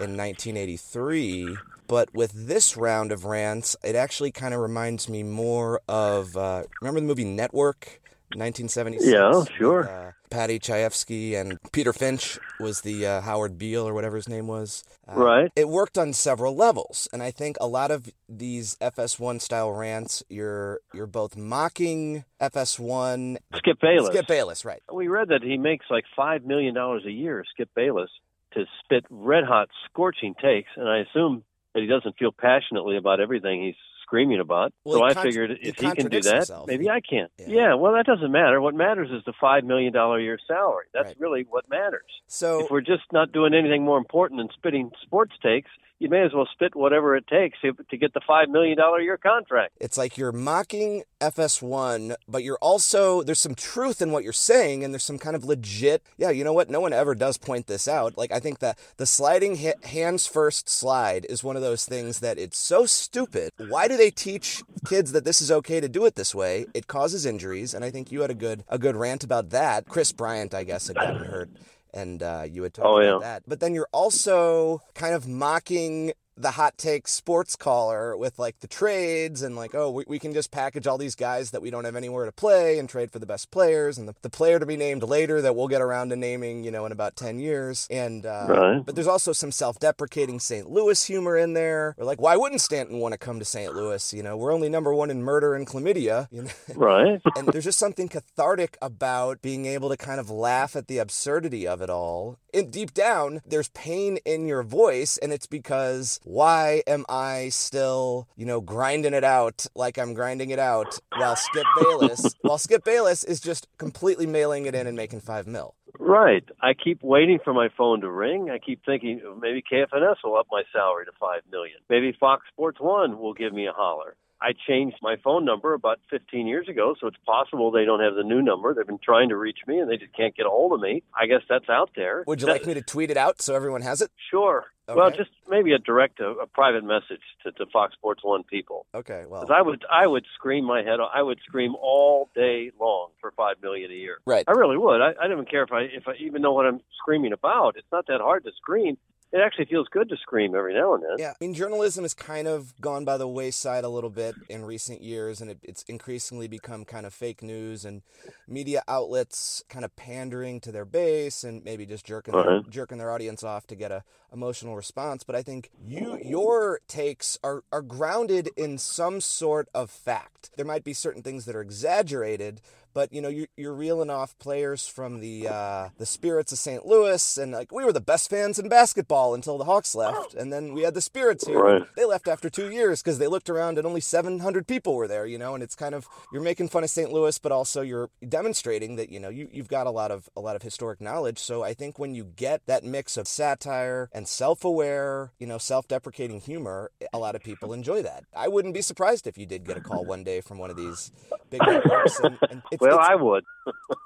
in 1983. But with this round of rants, it actually kind of reminds me more of uh, remember the movie Network? 1976. Yeah, sure. with, uh, Paddy Chayefsky and Peter Finch was the uh, Howard Beale or whatever his name was. Uh, Right. It worked on several levels, and I think a lot of these FS1 style rants, you're you're both mocking FS1. Skip Bayless. Skip Bayless, right? We read that he makes like five million dollars a year, Skip Bayless, to spit red hot, scorching takes, and I assume that he doesn't feel passionately about everything he's screaming about. Well, so he I contra- figured if he can do that, himself. maybe I can. Yeah. well, that doesn't matter. What matters is the five million dollar a year salary. That's really what matters. So if we're just not doing anything more important than spitting sports takes, you may as well spit whatever it takes to, get the five million dollar a year contract. It's like you're mocking FS1, but you're also there's some truth in what you're saying, and there's some kind of legit. Yeah, you know what? No one ever does point this out. Like I think that the sliding ha- hands first slide is one of those things that it's so stupid. Why do they teach kids that this is okay to do it this way? It causes injuries, and I think you had a good a good rant about that. Kris Bryant, I guess, had gotten hurt. And uh, you had talked Oh, about yeah. that. But then you're also kind of mocking the hot take sports caller with like the trades and like oh we, we can just package all these guys that we don't have anywhere to play and trade for the best players and the, the player to be named later that we'll get around to naming you know in about 10 years and uh, Right. but there's also some self-deprecating st louis humor in there or like why wouldn't stanton want to come to st louis you know we're only number one in murder and chlamydia *laughs* you know Right. *laughs* and there's just something cathartic about being able to kind of laugh at the absurdity of it all. And deep down, there's pain in your voice, and it's because why am I still, you know, grinding it out like I'm grinding it out while Skip Bayless, *laughs* while Skip Bayless is just completely mailing it in and making five mil. Right. I keep waiting for my phone to ring. I keep thinking maybe KFNS will up my salary to five million. Maybe Fox Sports One will give me a holler. I changed my phone number about 15 years ago, so it's possible they don't have the new number. They've been trying to reach me and they just can't get a hold of me. I guess that's out there. Would you like me to tweet it out so everyone has it? Sure. Well, just maybe a direct, a, a private message to, to Fox Sports One people. Okay, well. I would, I would scream my head. off. I would scream all day long for five million a year. Right. I really would. I, I don't even care if I, if I even know what I'm screaming about. It's not that hard to scream. It actually feels good to scream every now and then. Yeah, I mean, journalism has kind of gone by the wayside a little bit in recent years, and it, it's increasingly become kind of fake news and media outlets kind of pandering to their base and maybe just jerking their, uh-huh. jerking their audience off to get a emotional response. But I think you your takes are are grounded in some sort of fact. There might be certain things that are exaggerated, but you know you're, you're reeling off players from the uh, the Spirits of St. Louis, and like we were the best fans in basketball until the Hawks left, and then we had the Spirits here. Right. They left after two years because they looked around and only 700 people were there, you know. And it's kind of you're making fun of St. Louis, but also you're demonstrating that you know you you've got a lot of a lot of historic knowledge. So I think when you get that mix of satire and self-aware, you know, self-deprecating humor, a lot of people enjoy that. I wouldn't be surprised if you did get a call one day from one of these big networks. And, and it's, well, it's- I would.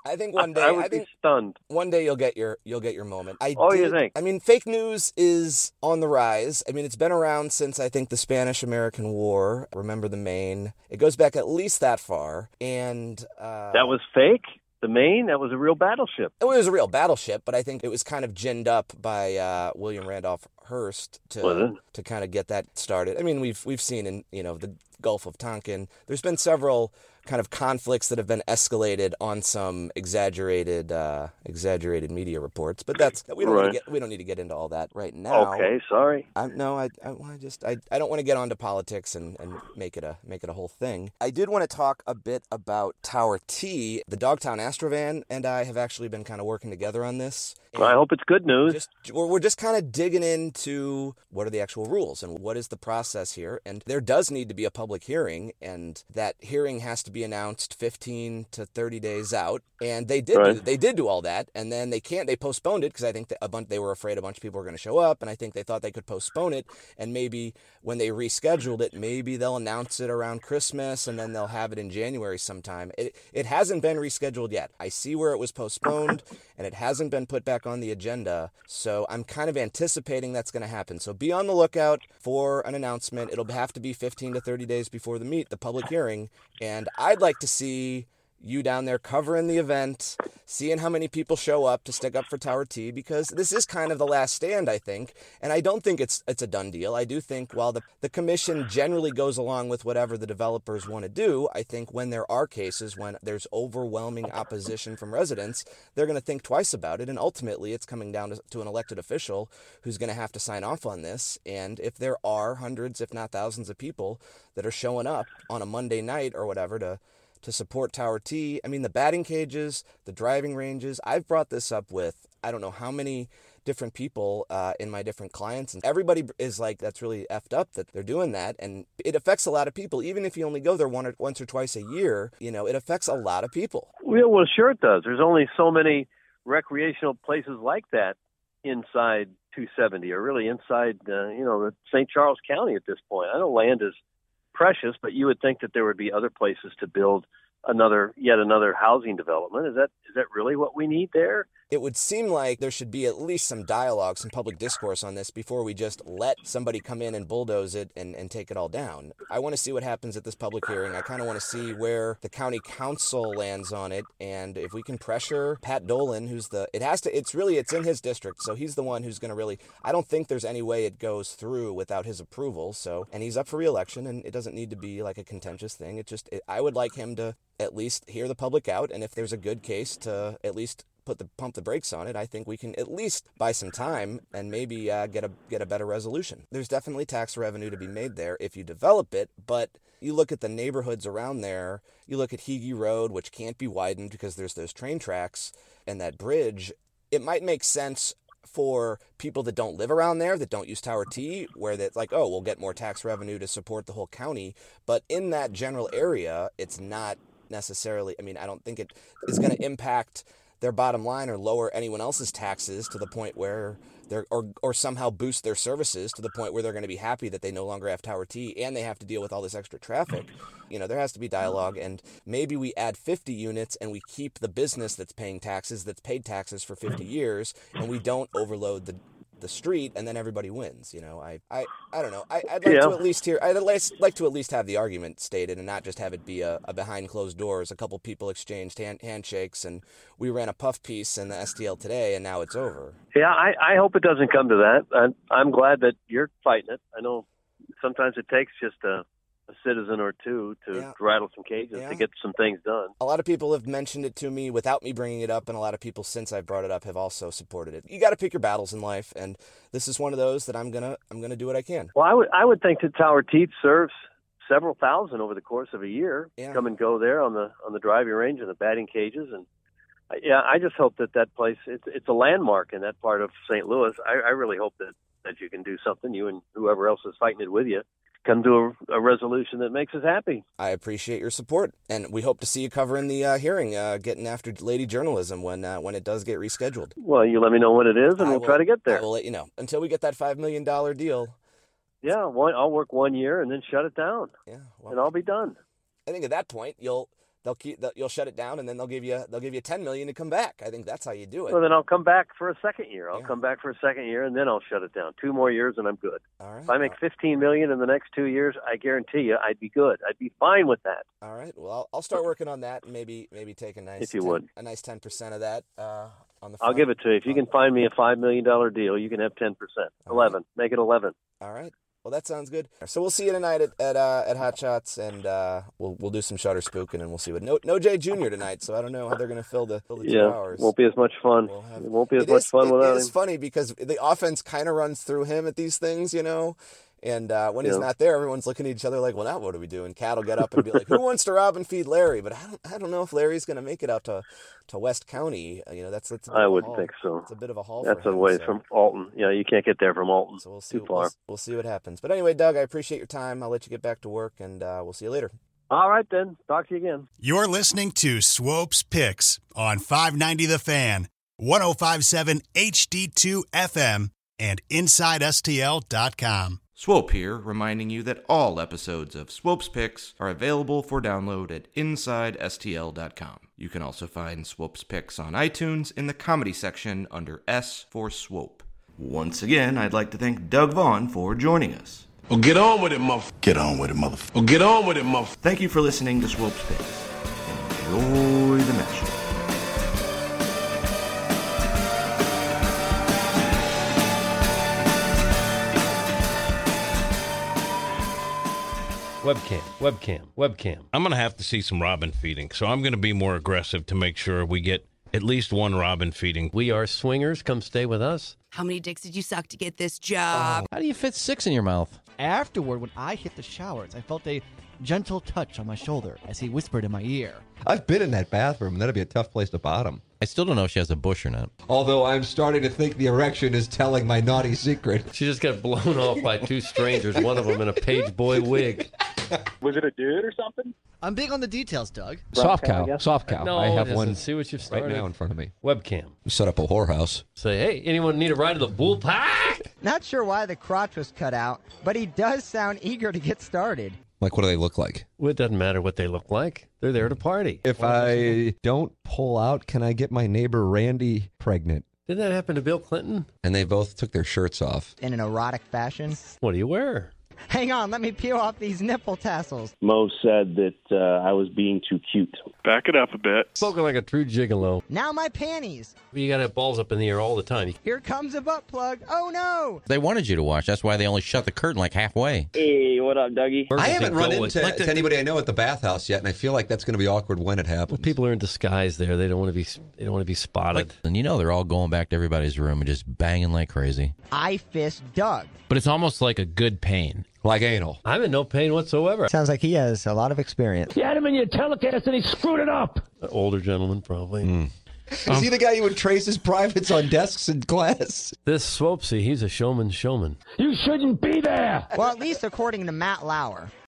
I think one day *laughs* I would I think be stunned. one day you'll get your you'll get your moment. I Oh, you think? I mean, fake news is on the rise. I mean, it's been around since I think the Spanish-American War. Remember the Maine? It goes back at least that far, and uh, That was fake. The Maine. That was a real battleship. it was a real battleship. But I think it was kind of ginned up by uh, William Randolph Hearst to to kind of get that started. I mean, we've we've seen in you know the Gulf of Tonkin. There's been several kind of conflicts that have been escalated on some exaggerated uh, exaggerated media reports. But that's we don't need to get we don't need to get into all that right now. Okay, sorry. I, no, I, I, I just I, I don't want to get onto politics and, and make it a make it a whole thing. I did want to talk a bit about Tower Tee. The Dogtown Astrovan and I have actually been kind of working together on this. I hope it's good news. Just we're, we're just kind of digging into what are the actual rules and what is the process here. And there does need to be a public hearing, and that hearing has to be announced 15 to 30 days out. And they did do, they did do all that, and then they can't. They postponed it because I think a bunch they were afraid a bunch of people were going to show up, and I think they thought they could postpone it. And maybe when they rescheduled it, maybe they'll announce it around Christmas, and then they'll have it in January sometime. It it hasn't been rescheduled yet. I see where it was postponed, and it hasn't been put back on the agenda. So I'm kind of anticipating that's going to happen. So be on the lookout for an announcement. It'll have to be 15 to 30 days before the meet, the public hearing, and I'd like to see you down there covering the event, seeing how many people show up to stick up for Tower Tee because this is kind of the last stand, I think. And I don't think it's it's a done deal. I do think while the, the commission generally goes along with whatever the developers want to do, I think when there are cases when there's overwhelming opposition from residents, they're going to think twice about it. And ultimately, it's coming down to, to an elected official who's going to have to sign off on this. And if there are hundreds, if not thousands of people that are showing up on a Monday night or whatever to to support Tower Tee. I mean, the batting cages, the driving ranges. I've brought this up with I don't know how many different people uh, in my different clients, and everybody is like, "That's really effed up that they're doing that," and it affects a lot of people. Even if you only go there one or once or twice a year, you know, it affects a lot of people. Well, well, sure it does. There's only so many recreational places like that inside 270, or really inside, uh, you know, St. Charles County at this point. I know land is precious, but you would think that there would be other places to build another yet another housing development. Is that is that really what we need there? It would seem like there should be at least some dialogue, some public discourse on this before we just let somebody come in and bulldoze it and, and take it all down. I want to see what happens at this public hearing. I kind of want to see where the county council lands on it and if we can pressure Pat Dolan, who's the it has to it's really it's in his district, so he's the one who's going to really I don't think there's any way it goes through without his approval. So, and he's up for reelection and it doesn't need to be like a contentious thing. It just it, I would like him to at least hear the public out and if there's a good case to at least put the pump the brakes on it, I think we can at least buy some time and maybe uh, get a get a better resolution. There's definitely tax revenue to be made there if you develop it, but you look at the neighborhoods around there. You look at Heege Road, which can't be widened because there's those train tracks and that bridge. It might make sense for people that don't live around there, that don't use Tower Tee, where that's like, oh, we'll get more tax revenue to support the whole county. But in that general area, it's not necessarily, I mean, I don't think it is going to impact their bottom line or lower anyone else's taxes to the point where they're or or somehow boost their services to the point where they're going to be happy that they no longer have Tower Tee and they have to deal with all this extra traffic. You know, there has to be dialogue and maybe we add 50 units and we keep the business that's paying taxes that's paid taxes for 50 years and we don't overload the the street and then everybody wins you know i i, I don't know I, would like Yeah. to at least hear i'd at least like to at least have the argument stated and not just have it be a, a behind closed doors a couple people exchanged hand, handshakes and we ran a puff piece in the stl today and now it's over Yeah, I, I hope it doesn't come to that. I'm, I'm glad that you're fighting it. I know sometimes it takes just a, a citizen or two to rattle some cages Yeah. to get some things done. a lot of people have mentioned it to me without me bringing it up and a lot of people since i've brought it up have also supported it you got to pick your battles in life and this is one of those that i'm gonna i'm gonna do what i can Well, I would I would think that Tower Tee serves several thousand over the course of a year. Yeah. Come and go there on the on the driving range and the batting cages, and yeah, I just hope that that place it's it's a landmark in that part of St. Louis. I, I really hope that that you can do something. You and whoever else is fighting it with you come to a, a resolution that makes us happy. I appreciate your support, and we hope to see you covering the uh, hearing, uh, getting after lady journalism when uh, when it does get rescheduled. Well, you let me know when it is, and I we'll will- try to get there. I will let you know until we get that five million dollar deal. Yeah, one, I'll work one year and then shut it down. Yeah, and I'll be done. I think at that point you'll they'll keep they'll, you'll shut it down, and then they'll give you they'll give you ten million to come back. I think that's how you do it. Well, then I'll come back for a second year. I'll come back for a second year, and then I'll shut it down. Two more years, and I'm good. All right. If I make 15 million in the next two years, I guarantee you, I'd be good. I'd be fine with that. All right. Well, I'll, I'll start working on that, and maybe maybe take a nice If you 10 would. a nice ten percent of that uh, on the. I'll give it to you. If you can find me a five million dollar deal, you can have 10 percent. 11. Make it 11. All right. Well, that sounds good. So we'll see you tonight at at, uh, at Hot Shots, and uh, we'll we'll do some shutter spooking, and we'll see what no no Jay Junior tonight. So I don't know how they're gonna fill the fill the two Yeah, hours. won't be as much fun. it won't be as much is- fun it without is him. It's funny because the offense kind of runs through him at these things, you know. And uh, when he's not there, everyone's looking at each other like, "Well, now what do we do?" And Cat will get up and be like, "Who wants to rob and feed Larry?" But I don't, I don't know if Larry's going to make it out to, to West County. Uh, You know, that's, that's a I wouldn't think so. It's a bit of a haul. That's for a him, way so from Alton. Yeah, you can't get there from Alton. So we'll see, Too we'll, we'll see what happens. But anyway, Doug, I appreciate your time. I'll let you get back to work, and uh, we'll see you later. All right, then. Talk to you again. You're listening to Swopes Picks on 590 The Fan, 1057 HD2 FM, and InsideSTL.com. Swope here, reminding you that all episodes of Swope's Picks are available for download at InsideSTL.com. You can also find Swope's Picks on iTunes in the comedy section under S for Swope. Once again, I'd like to thank Doug Vaughn for joining us. Well, get on with it, motherfucker. Get on with it, motherfucker. Well, oh, get on with it, motherfucker. Thank you for listening to Swope's Picks. Enjoy the matchup. Webcam, webcam, webcam. I'm going to have to see some robin feeding, so I'm going to be more aggressive to make sure we get at least one robin feeding. We are swingers. Come stay with us. How many dicks did you suck to get this job? How do you fit six in your mouth? Afterward, when I hit the showers, I felt a gentle touch on my shoulder as he whispered in my ear. I've been in that bathroom. And that'd be a tough place to bottom. I still don't know if she has a bush or not. Although I'm starting to think the erection is telling my naughty secret. She just got blown *laughs* off by two strangers, one of them in a page boy wig. *laughs* Was it a dude or something? I'm big on the details, Doug. Soft cow. Soft cow. No, I have one See what you've right now in front of me. Webcam. Set up a whorehouse. Say, hey, anyone need a ride to the bull pack? Not sure why the crotch was cut out, but he does sound eager to get started. Like, what do they look like? Well, it doesn't matter what they look like. They're there to party. If I don't pull out, can I get my neighbor Randy pregnant? Didn't that happen to Bill Clinton? And they both took their shirts off. In an erotic fashion. What do you wear? Hang on, let me peel off these nipple tassels. Mo said that uh, I was being too cute. Back it up a bit. Spoken like a true gigolo. Now my panties. You got to have balls up in the air all the time. Here comes a butt plug. Oh no! They wanted you to watch. That's why they only shut the curtain like halfway. Hey, what up, Dougie? I haven't run into like the- to anybody I know at the bathhouse yet, and I feel like that's going to be awkward when it happens. People are in disguise there. They don't want to be. They don't want to be spotted. And you know they're all going back to everybody's room and just banging like crazy. I fist Doug. But it's almost like a good pain. Like anal. I'm in no pain whatsoever. Sounds like he has a lot of experience. He had him in your telecast and he screwed it up. An older gentleman, probably. Hmm. Is he the guy who would trace his privates on desks in class? This Swopesy, he's a showman showman. You shouldn't be there. Well, at least according to Matt Lauer.